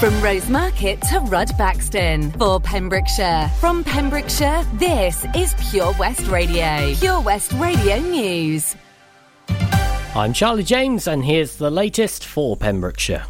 From Rosemarket to Rudbaxton for Pembrokeshire. From Pembrokeshire, this is Pure West Radio. Pure West Radio News. I'm Charlie James, and here's the latest for Pembrokeshire.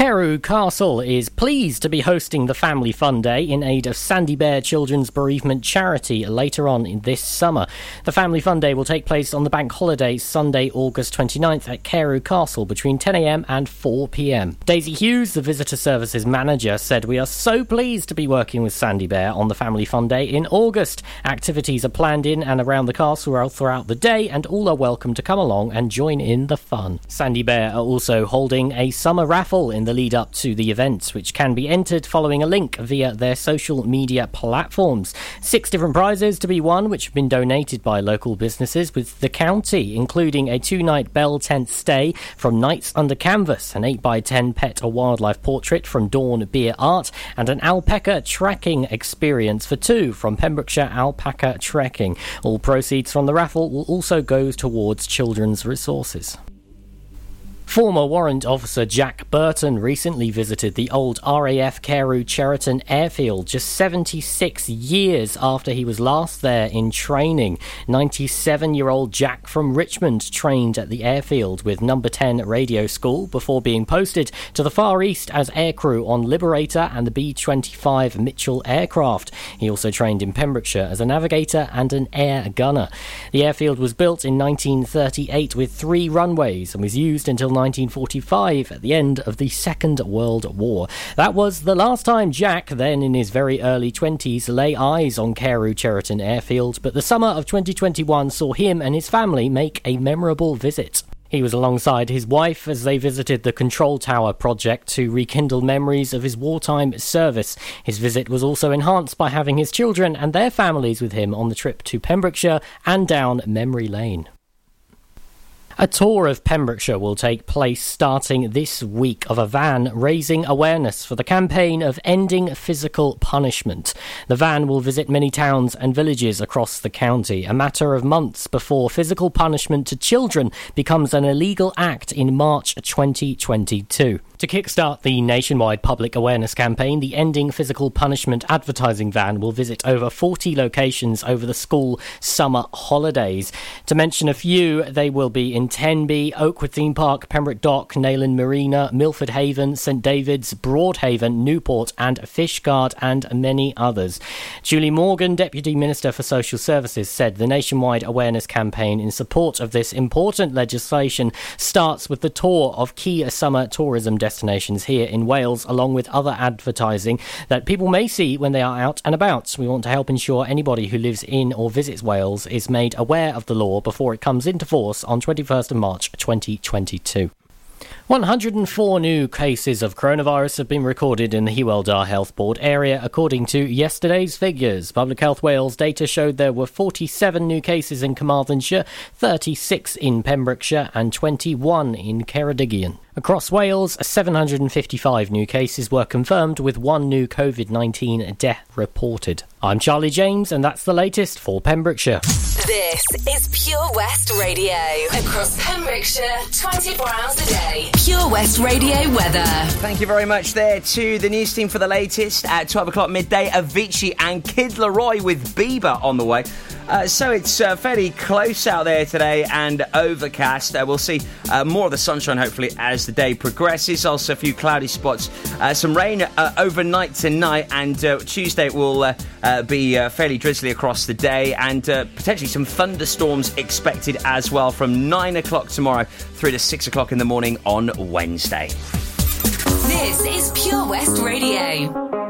Carew Castle is pleased to be hosting the Family Fun Day in aid of Sandy Bear Children's Bereavement Charity later on in this summer. The Family Fun Day will take place on the bank holiday Sunday, August 29th at Carew Castle between 10am and 4pm. Daisy Hughes, the Visitor Services Manager, said, We are so pleased to be working with Sandy Bear on the Family Fun Day in August. Activities are planned in and around the castle throughout the day, and all are welcome to come along and join in the fun. Sandy Bear are also holding a summer raffle in the lead up to the events, which can be entered following a link via their social media platforms. Six different prizes to be won, which have been donated by local businesses with the county, including a two night Bell tent stay from Nights Under Canvas, an 8x10 pet or wildlife portrait from Dawn Beer Art, and an alpaca trekking experience for two from Pembrokeshire Alpaca Trekking. All proceeds from the raffle will also go towards children's resources. Former warrant officer Jack Burton recently visited the old RAF Carew Cheriton airfield just 76 years after he was last there in training. 97 year old Jack from Richmond trained at the airfield with Number 10 Radio School before being posted to the Far East as aircrew on Liberator and the B 25 Mitchell aircraft. He also trained in Pembrokeshire as a navigator and an air gunner. The airfield was built in 1938 with three runways and was used until 1945 at the end of the Second World War. That was the last time Jack, then in his very early 20s, lay eyes on Carew Cheriton Airfield, but the summer of 2021 saw him and his family make a memorable visit. He was alongside his wife as they visited the Control Tower project to rekindle memories of his wartime service. His visit was also enhanced by having his children and their families with him on the trip to Pembrokeshire and down memory lane. A tour of Pembrokeshire will take place starting this week of a van raising awareness for the campaign of ending physical punishment. The van will visit many towns and villages across the county, a matter of months before physical punishment to children becomes an illegal act in March 2022. To kickstart the nationwide public awareness campaign, the Ending Physical Punishment advertising van will visit over 40 locations over the school summer holidays. To mention a few, they will be in Tenby, Oakwood Theme Park, Pembroke Dock, Neyland Marina, Milford Haven, St David's, Broadhaven, Newport, and Fishguard, and many others. Julie Morgan, Deputy Minister for Social Services, said the nationwide awareness campaign in support of this important legislation starts with the tour of key summer tourism destinations destinations here in Wales, along with other advertising that people may see when they are out and about. We want to help ensure anybody who lives in or visits Wales is made aware of the law before it comes into force on 21st of March 2022. 104 new cases of coronavirus have been recorded in the Hywel Health Board area, according to yesterday's figures. Public Health Wales data showed there were 47 new cases in Carmarthenshire, 36 in Pembrokeshire, and 21 in Ceredigion. Across Wales, 755 new cases were confirmed, with one new COVID 19 death reported. I'm Charlie James, and that's the latest for Pembrokeshire. This is Pure West Radio. Across Pembrokeshire, 24 hours a day. Pure West Radio weather. Thank you very much there to the news team for the latest at 12 o'clock midday. Avicii and Kid LAROI with Bieber on the way. Uh, so it's uh, fairly close out there today and overcast. Uh, we'll see uh, more of the sunshine hopefully as the day progresses. Also, a few cloudy spots. Uh, some rain overnight tonight, and Tuesday will be fairly drizzly across the day, and potentially some thunderstorms expected as well from 9 o'clock tomorrow through to 6 o'clock in the morning on Wednesday. This is Pure West Radio.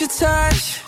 your touch.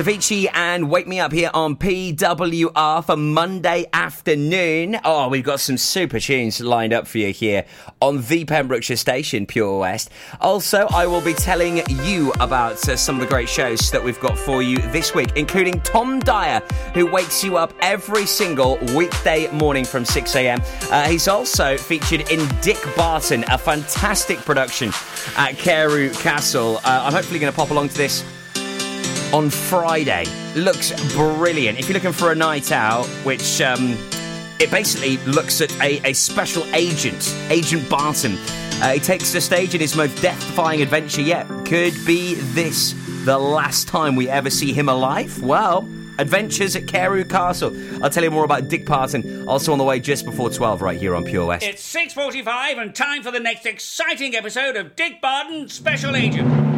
It's and Wake Me Up here on PWR for Monday afternoon. Oh, we've got some super tunes lined up for you here on the Pembrokeshire station, Pure West. Also, I will be telling you about uh, some of the great shows that we've got for you this week, including Tom Dyer, who wakes you up every single weekday morning from 6 a.m. Uh, he's also featured in Dick Barton, a fantastic production at Carew Castle. Uh, I'm hopefully going to pop along to this on Friday. Looks brilliant. If you're looking for a night out, which um, it basically looks at a, a special agent, Agent Barton. Uh, he takes the stage in his most death-defying adventure yet. Could be this the last time we ever see him alive? Well, Adventures at Carew Castle. I'll tell you more about Dick Barton, also on the way just before 12 right here on Pure West. It's 6.45 and time for the next exciting episode of Dick Barton Special Agent.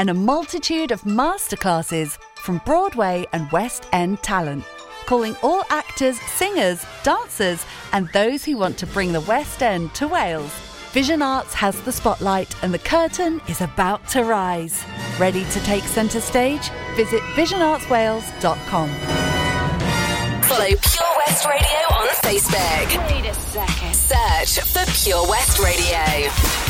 and a multitude of masterclasses from Broadway and West End talent, calling all actors, singers, dancers, and those who want to bring the West End to Wales. Vision Arts has the spotlight and the curtain is about to rise. Ready to take centre stage? Visit visionartswales.com. Follow Pure West Radio on Facebook. Wait a second. Search for Pure West Radio.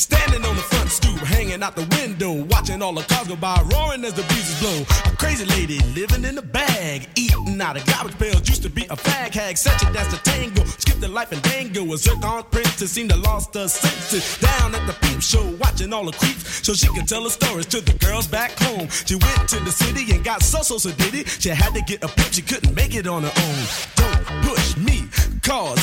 Standing on the front stoop, hanging out the window, watching all the cars go by, roaring as the breezes blow. A crazy lady living in a bag, eating out of garbage pails. Used to be a fag hag, such a dance to tango. Skipped the life and dango. A zircon princess seemed to lost her senses. Down at the peep show, watching all the creeps, so she could tell her stories to the girls back home. She went to the city and got so so so did it. She had to get a pimp, she couldn't make it on her own. Don't push me, cause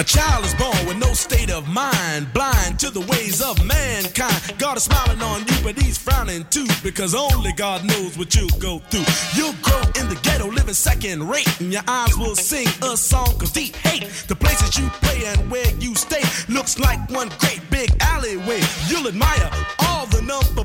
A child is born with no state of mind, blind to the ways of mankind. God is smiling on you, but he's frowning too, because only God knows what you'll go through. You'll grow in the ghetto, living second rate, and your eyes will sing a song of deep hate. The places you play and where you stay looks like one great big alleyway. You'll admire all the number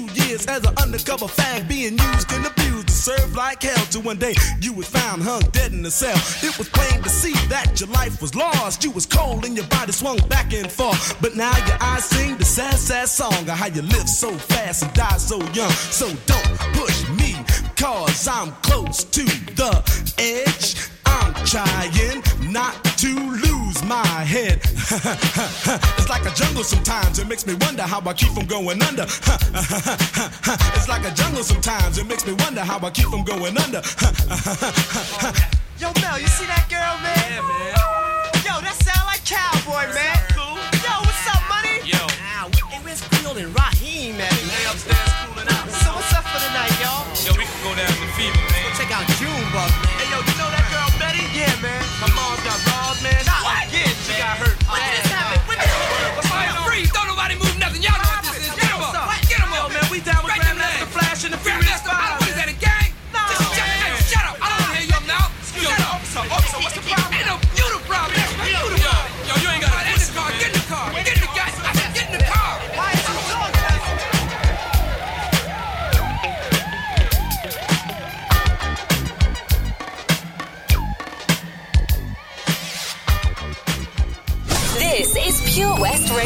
years as an undercover fag, being used and abused to serve like hell. To one day you was found hung dead in a cell. It was plain to see that your life was lost. You was cold and your body swung back and forth. But now your eyes sing the sad, sad song of how you live so fast and die so young. So don't push me, cause I'm close to the edge. I'm trying not to lose my head. it's like a jungle sometimes. It makes me wonder how I keep from going under. it's like a jungle sometimes. It makes me wonder how I keep from going under. Yo, Mel, you see that girl, man? Yeah, man. Yo, that sound like cowboy, man. Cool. Yo, what's up, money? Yo. Ow, hey, where's Creole and Raheem, man? They upstairs cooling out. So what's up for the night, y'all? Yo, we can go down to Fever,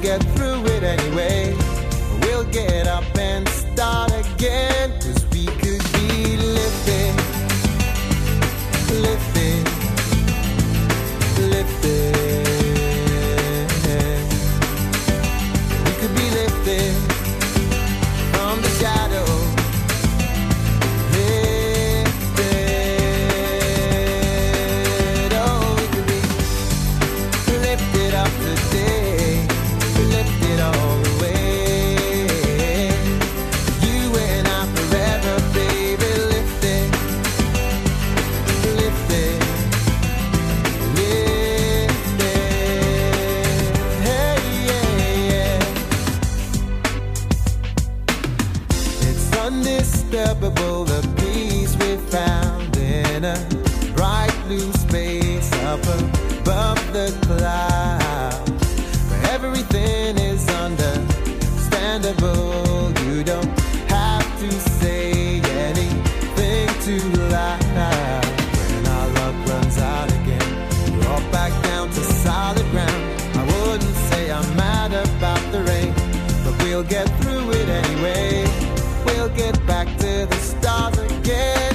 get through. I'm mad about the rain, but we'll get through it anyway. We'll get back to the stars again.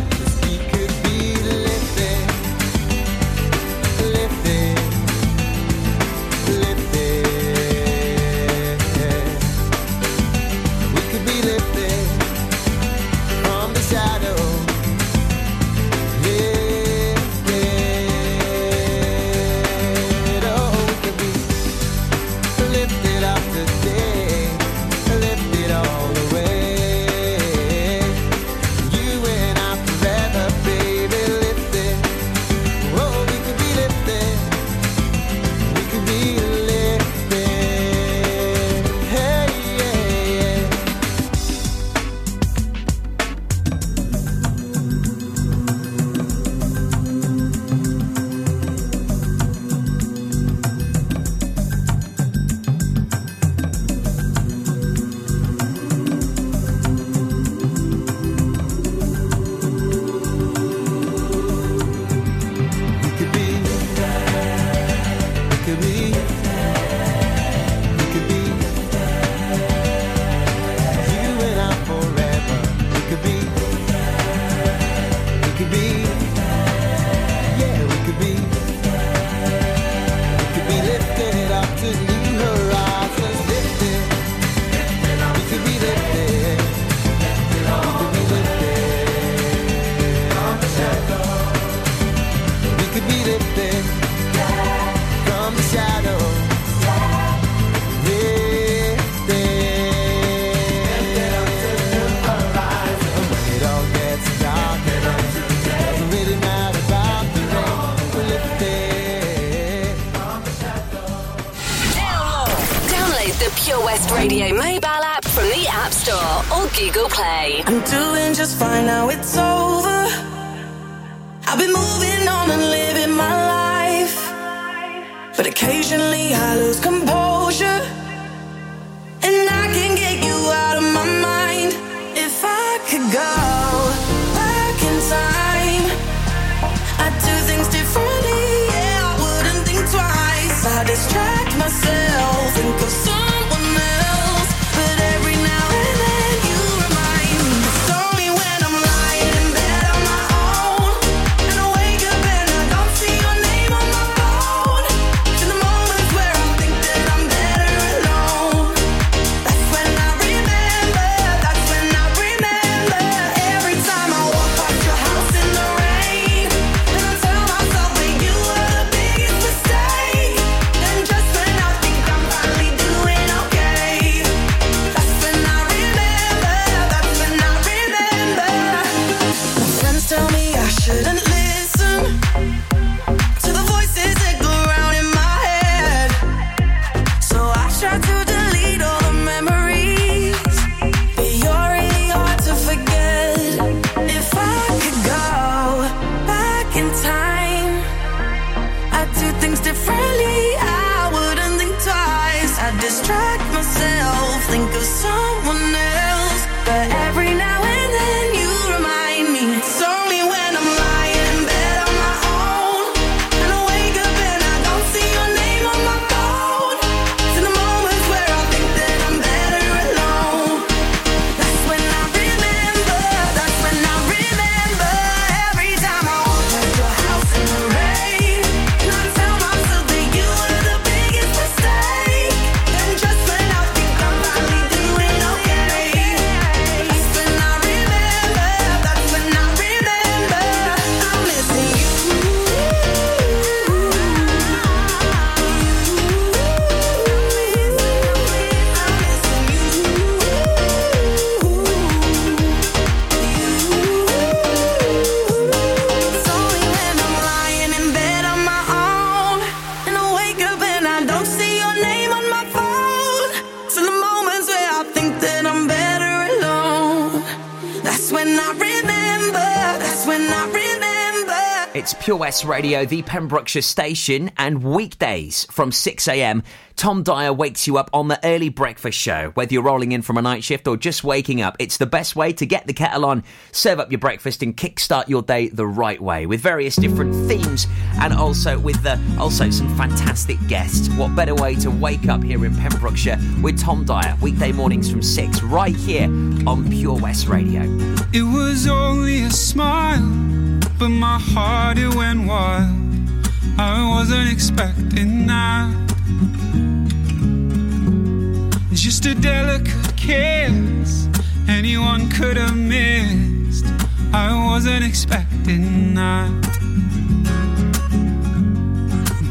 Best Radio mobile app from the App Store or Google Play. I'm doing just fine now, it's over. I've been moving on and living my life. But occasionally I lose composure. And I can get you out of my mind if I could go back in time. I'd do things differently, yeah, I wouldn't think twice. I distract myself. Radio, the Pembrokeshire station, and weekdays from 6am, Tom Dyer wakes you up on the early breakfast show. Whether you're rolling in from a night shift or just waking up, it's the best way to get the kettle on, serve up your breakfast, and kickstart your day the right way with various different themes and also with the, also some fantastic guests. What better way to wake up here in Pembrokeshire with Tom Dyer, weekday mornings from 6, right here on Pure West Radio. It was only a smile, but my heart it went wild. I wasn't expecting that. Just a delicate kiss, anyone could have missed. I wasn't expecting that.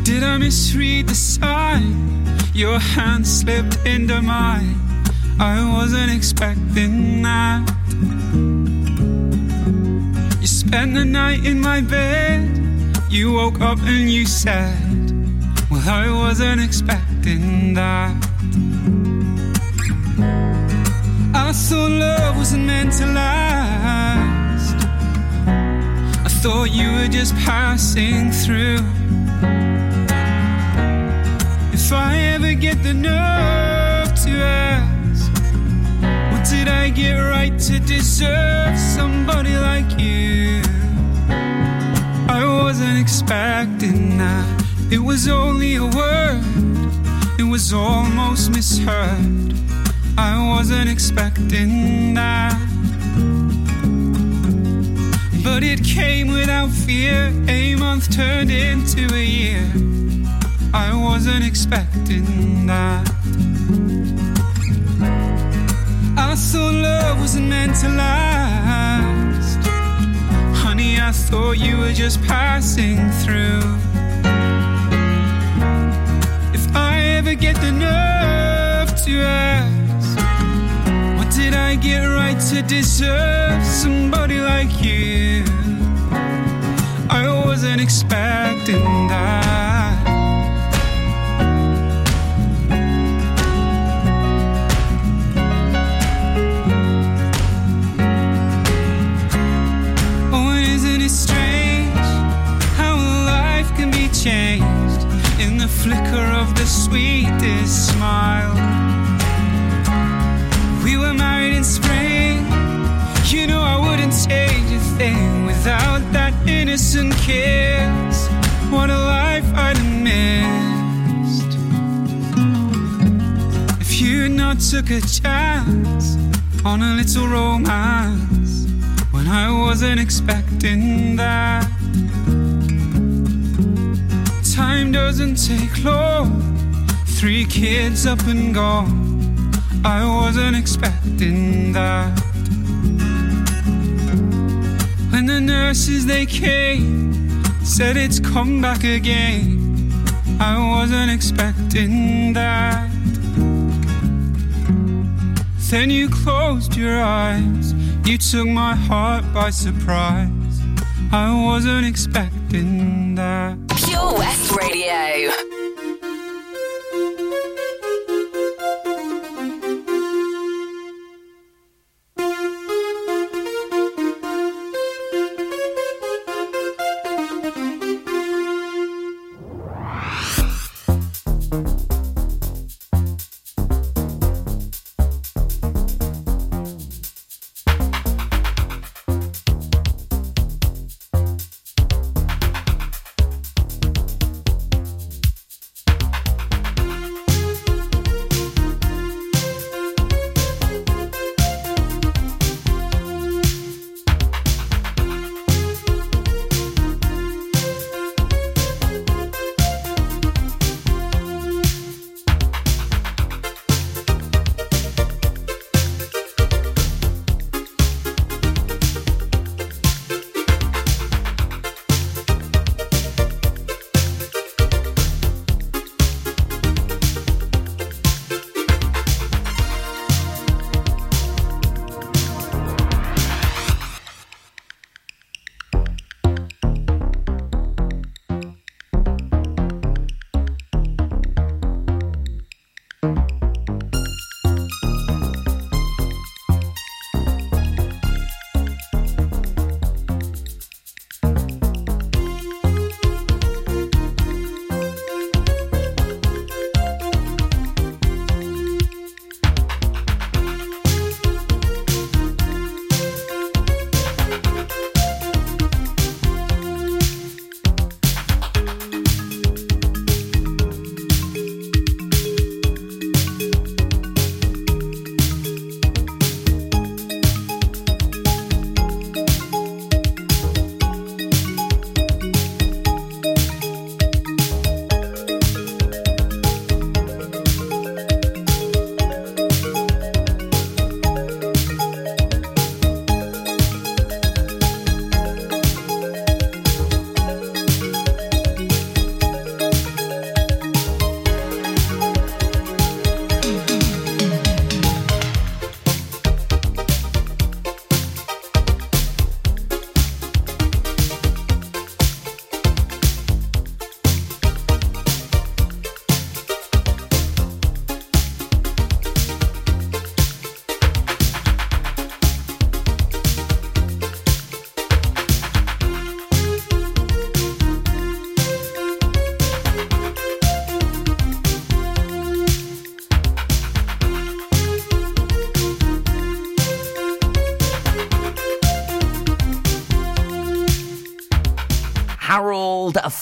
Did I misread the sign? Your hand slipped into mine. I wasn't expecting that. You spent the night in my bed. You woke up and you said, Well, I wasn't expecting that. I thought love wasn't meant to last. I thought you were just passing through. If I ever get the nerve to ask, what did I get right to deserve somebody like you? I wasn't expecting that. It was only a word, it was almost misheard. I wasn't expecting that. But it came without fear. A month turned into a year. I wasn't expecting that. I love wasn't meant to last. Honey, I thought you were just passing through. If I ever get the nerve to ask, what did I get right to deserve somebody like you? I wasn't expecting that. In the flicker of the sweetest smile? We were married in spring. You know I wouldn't change a thing without that innocent kiss. What a life I'd have missed if you not took a chance on a little romance when I wasn't expecting that. Time doesn't take long. Three kids up and gone. I wasn't expecting that. When the nurses they came, said it's come back again. I wasn't expecting that. Then you closed your eyes, you took my heart by surprise. I wasn't expecting that. Pure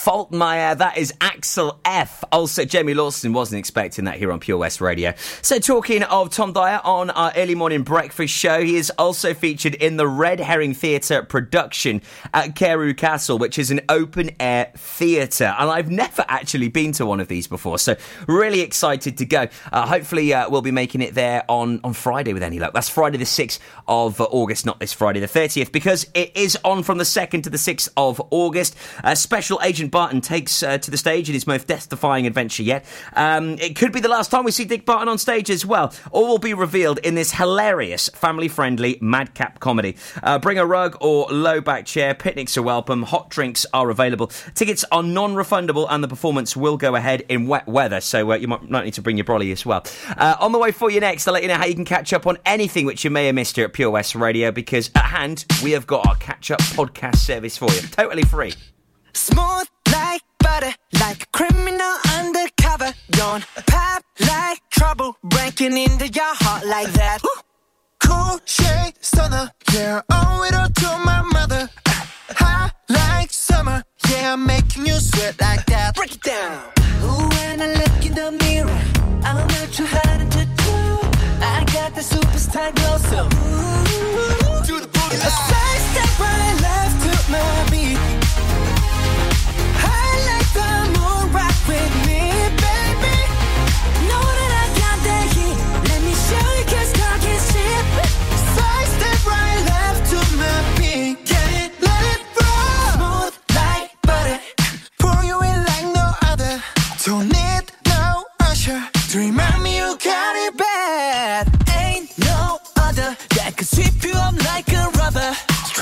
Faltermeyer. That is Axel F. Also, Jamie Lawson wasn't expecting that here on Pure West Radio. So, talking of Tom Dyer on our early morning breakfast show, he is also featured in the Red Herring Theatre production at Carew Castle, which is an open air theatre. And I've never actually been to one of these before, so really excited to go. Uh, hopefully, uh, we'll be making it there on, on Friday with any luck. That's Friday the 6th of August, not this Friday the 30th, because it is on from the 2nd to the 6th of August. Uh, Special Agent Barton takes uh, to the stage in his most death-defying adventure yet. Um, it could be the last time we see Dick Barton on stage as well. All will be revealed in this hilarious, family-friendly madcap comedy. Uh, bring a rug or low-back chair. Picnics are welcome. Hot drinks are available. Tickets are non-refundable, and the performance will go ahead in wet weather. So uh, you might, need to bring your brolly as well. Uh, on the way for you next, I'll let you know how you can catch up on anything which you may have missed here at Pure West Radio. Because at hand we have got our catch-up podcast service for you, totally free. Smooth like butter, like a criminal undercover. Don't pop like trouble, breaking into your heart like that. Cool shade stunner, yeah, owe it all to my mother. Hot like summer, yeah, I'm making you sweat like that. Break it down. Ooh, when I look in the mirror, I'm not too hard to do. I got the superstar glow, so ooh, do the. A side step right left to my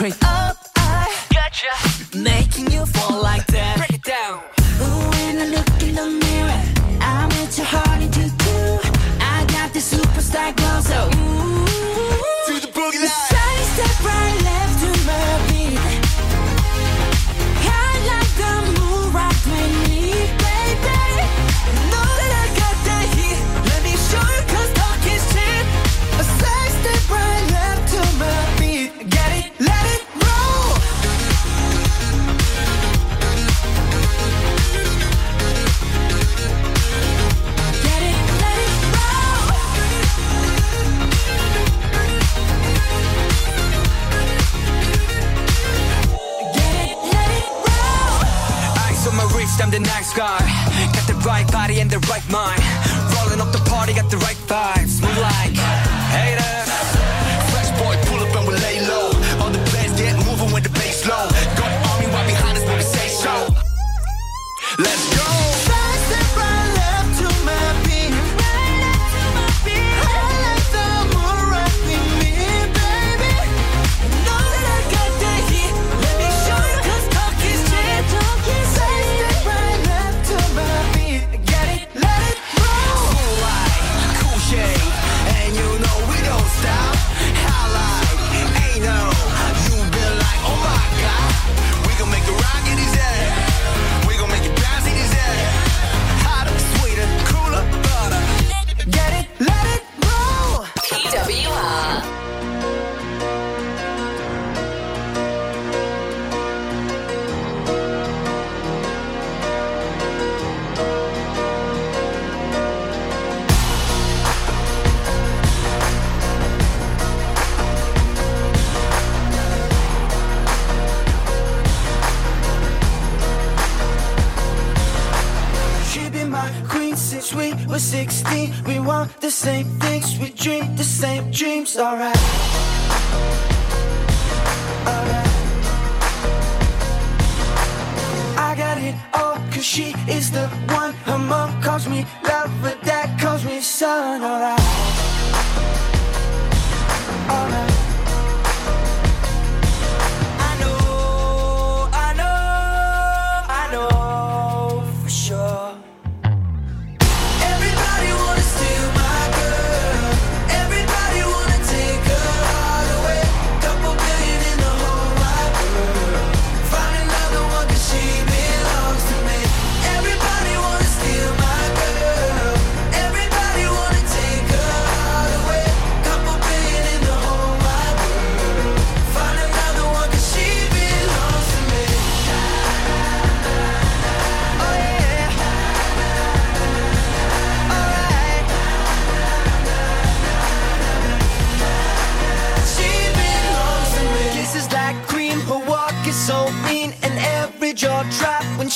Straight up, 16. We want the same things, we dream the same dreams. Alright. Alright. I got it all, cause she is the one. Her mom calls me love, but dad calls me son. Alright.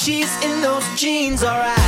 She's in those jeans, alright.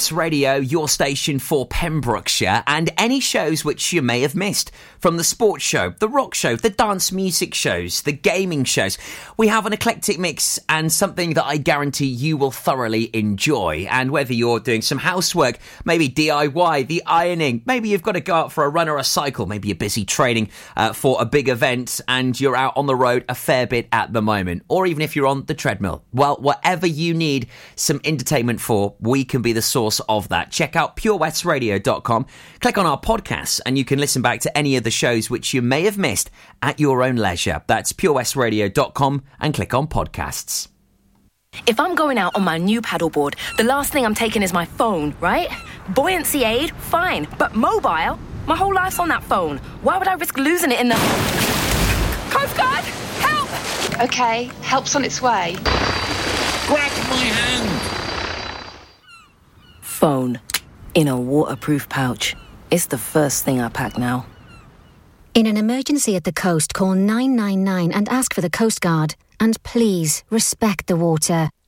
West Radio, your station for Pembrokeshire, and any shows which you may have missed. From the sports show, the rock show, the dance music shows, the gaming shows. We have an eclectic mix and something that I guarantee you will thoroughly enjoy. And whether you're doing some housework, maybe DIY, the ironing, maybe you've got to go out for a run or a cycle, maybe you're busy training uh, for a big event and you're out on the road a fair bit at the moment, or even if you're on the treadmill. Well, whatever you need some entertainment for, we can be the source of that. Check out purewestradio.com, click on our podcasts, and you can listen back to any of the shows which you may have missed at your own leisure. That's purewestradio.com and click on podcasts. If I'm going out on my new paddleboard, the last thing I'm taking is my phone, right? Buoyancy aid, fine. But mobile? My whole life's on that phone. Why would I risk losing it in the. Coast Guard! Help! Okay, help's on its way. Grab my hand! Phone. In a waterproof pouch. It's the first thing I pack now. In an emergency at the coast, call 999 and ask for the Coast Guard. And please respect the water.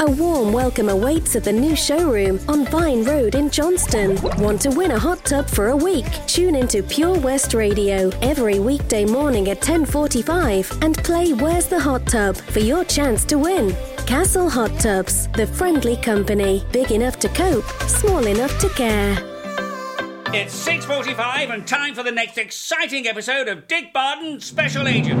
A warm welcome awaits at the new showroom on Vine Road in Johnston. Want to win a hot tub for a week? Tune into Pure West Radio every weekday morning at 10:45 and play Where's the Hot Tub for your chance to win. Castle Hot Tubs, the friendly company, big enough to cope, small enough to care. It's 6.45 and time for the next exciting episode of Dick Barton Special Agent.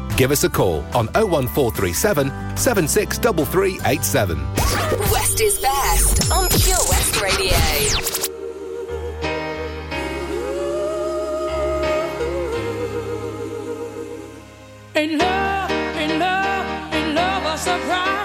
Give us a call on 01437 763387. West is best on Pure West Radio. In love, in love, in love, a surprise.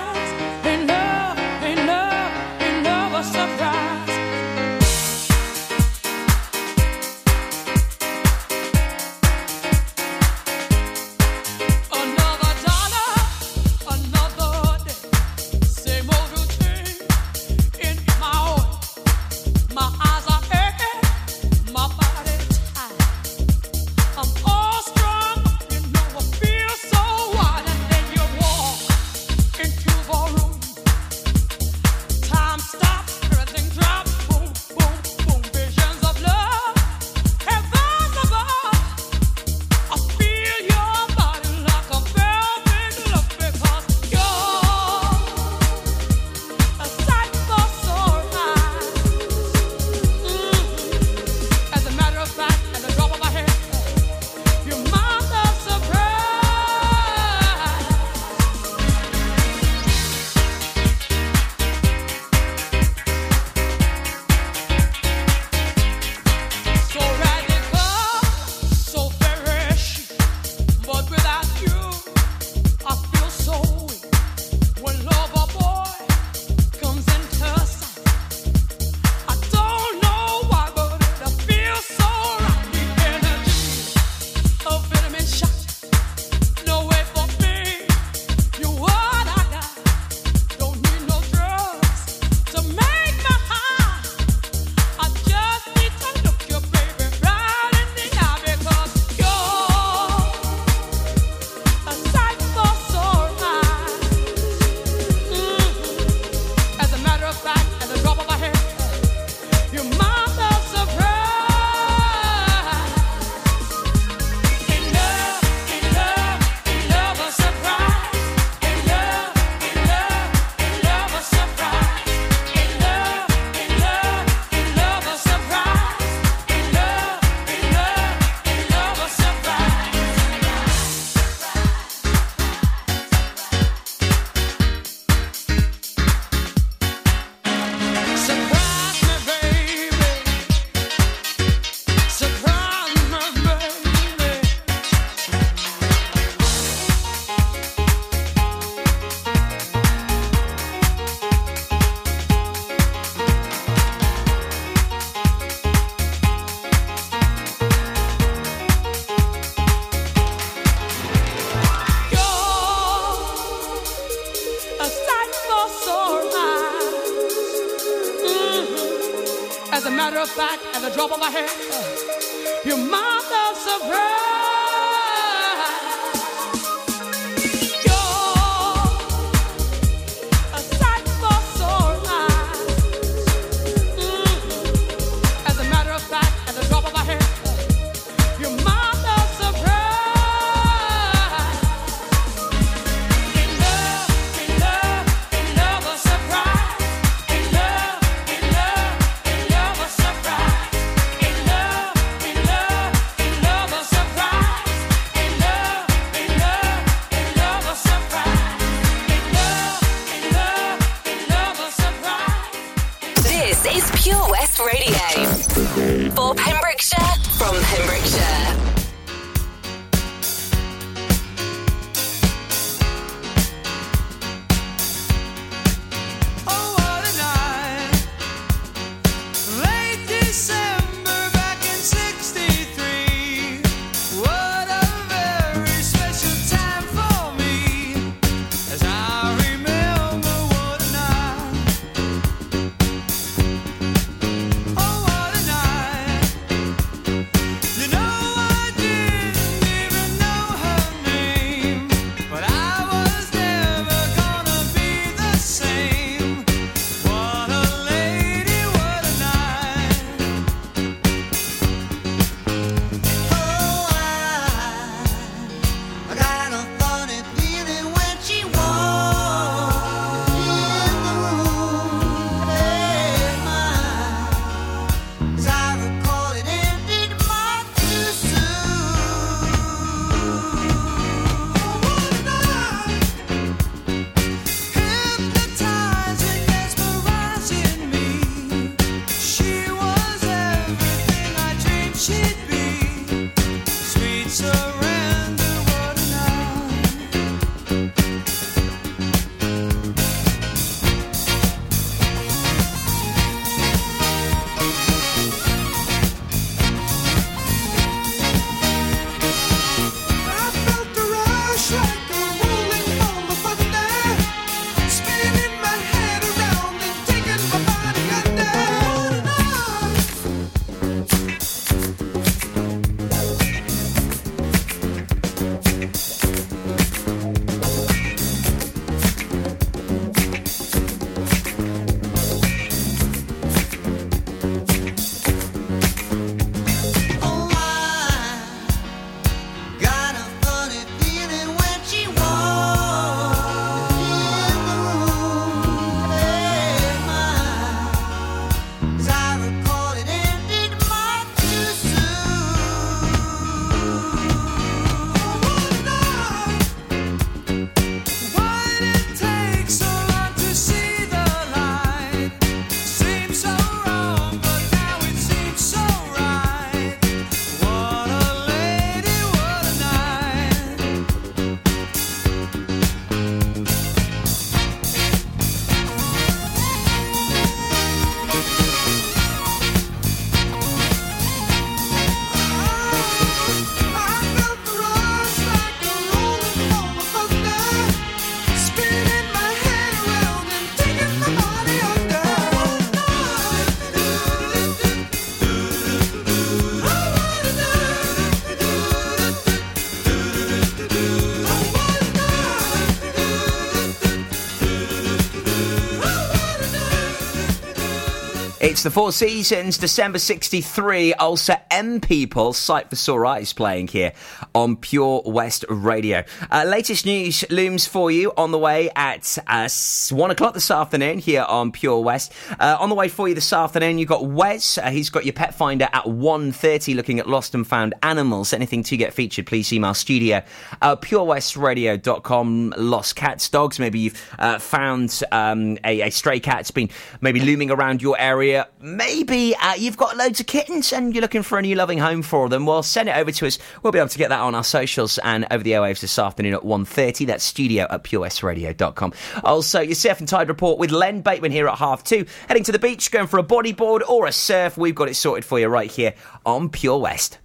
the Four Seasons, December 63, Ulster M People, Sight for Sore Eyes playing here on Pure West Radio. Uh, latest news looms for you on the way at uh, 1 o'clock this afternoon here on Pure West. Uh, on the way for you this afternoon, you've got Wes. Uh, he's got your pet finder at 1.30 looking at lost and found animals. Anything to get featured, please email studio uh, purewestradio.com. Lost cats, dogs. Maybe you've uh, found um, a, a stray cat's been maybe looming around your area maybe uh, you've got loads of kittens and you're looking for a new loving home for them, well, send it over to us. We'll be able to get that on our socials and over the airwaves this afternoon at 1.30. That's studio at purewestradio.com. Also, your surf and tide report with Len Bateman here at half two. Heading to the beach, going for a bodyboard or a surf, we've got it sorted for you right here on Pure West.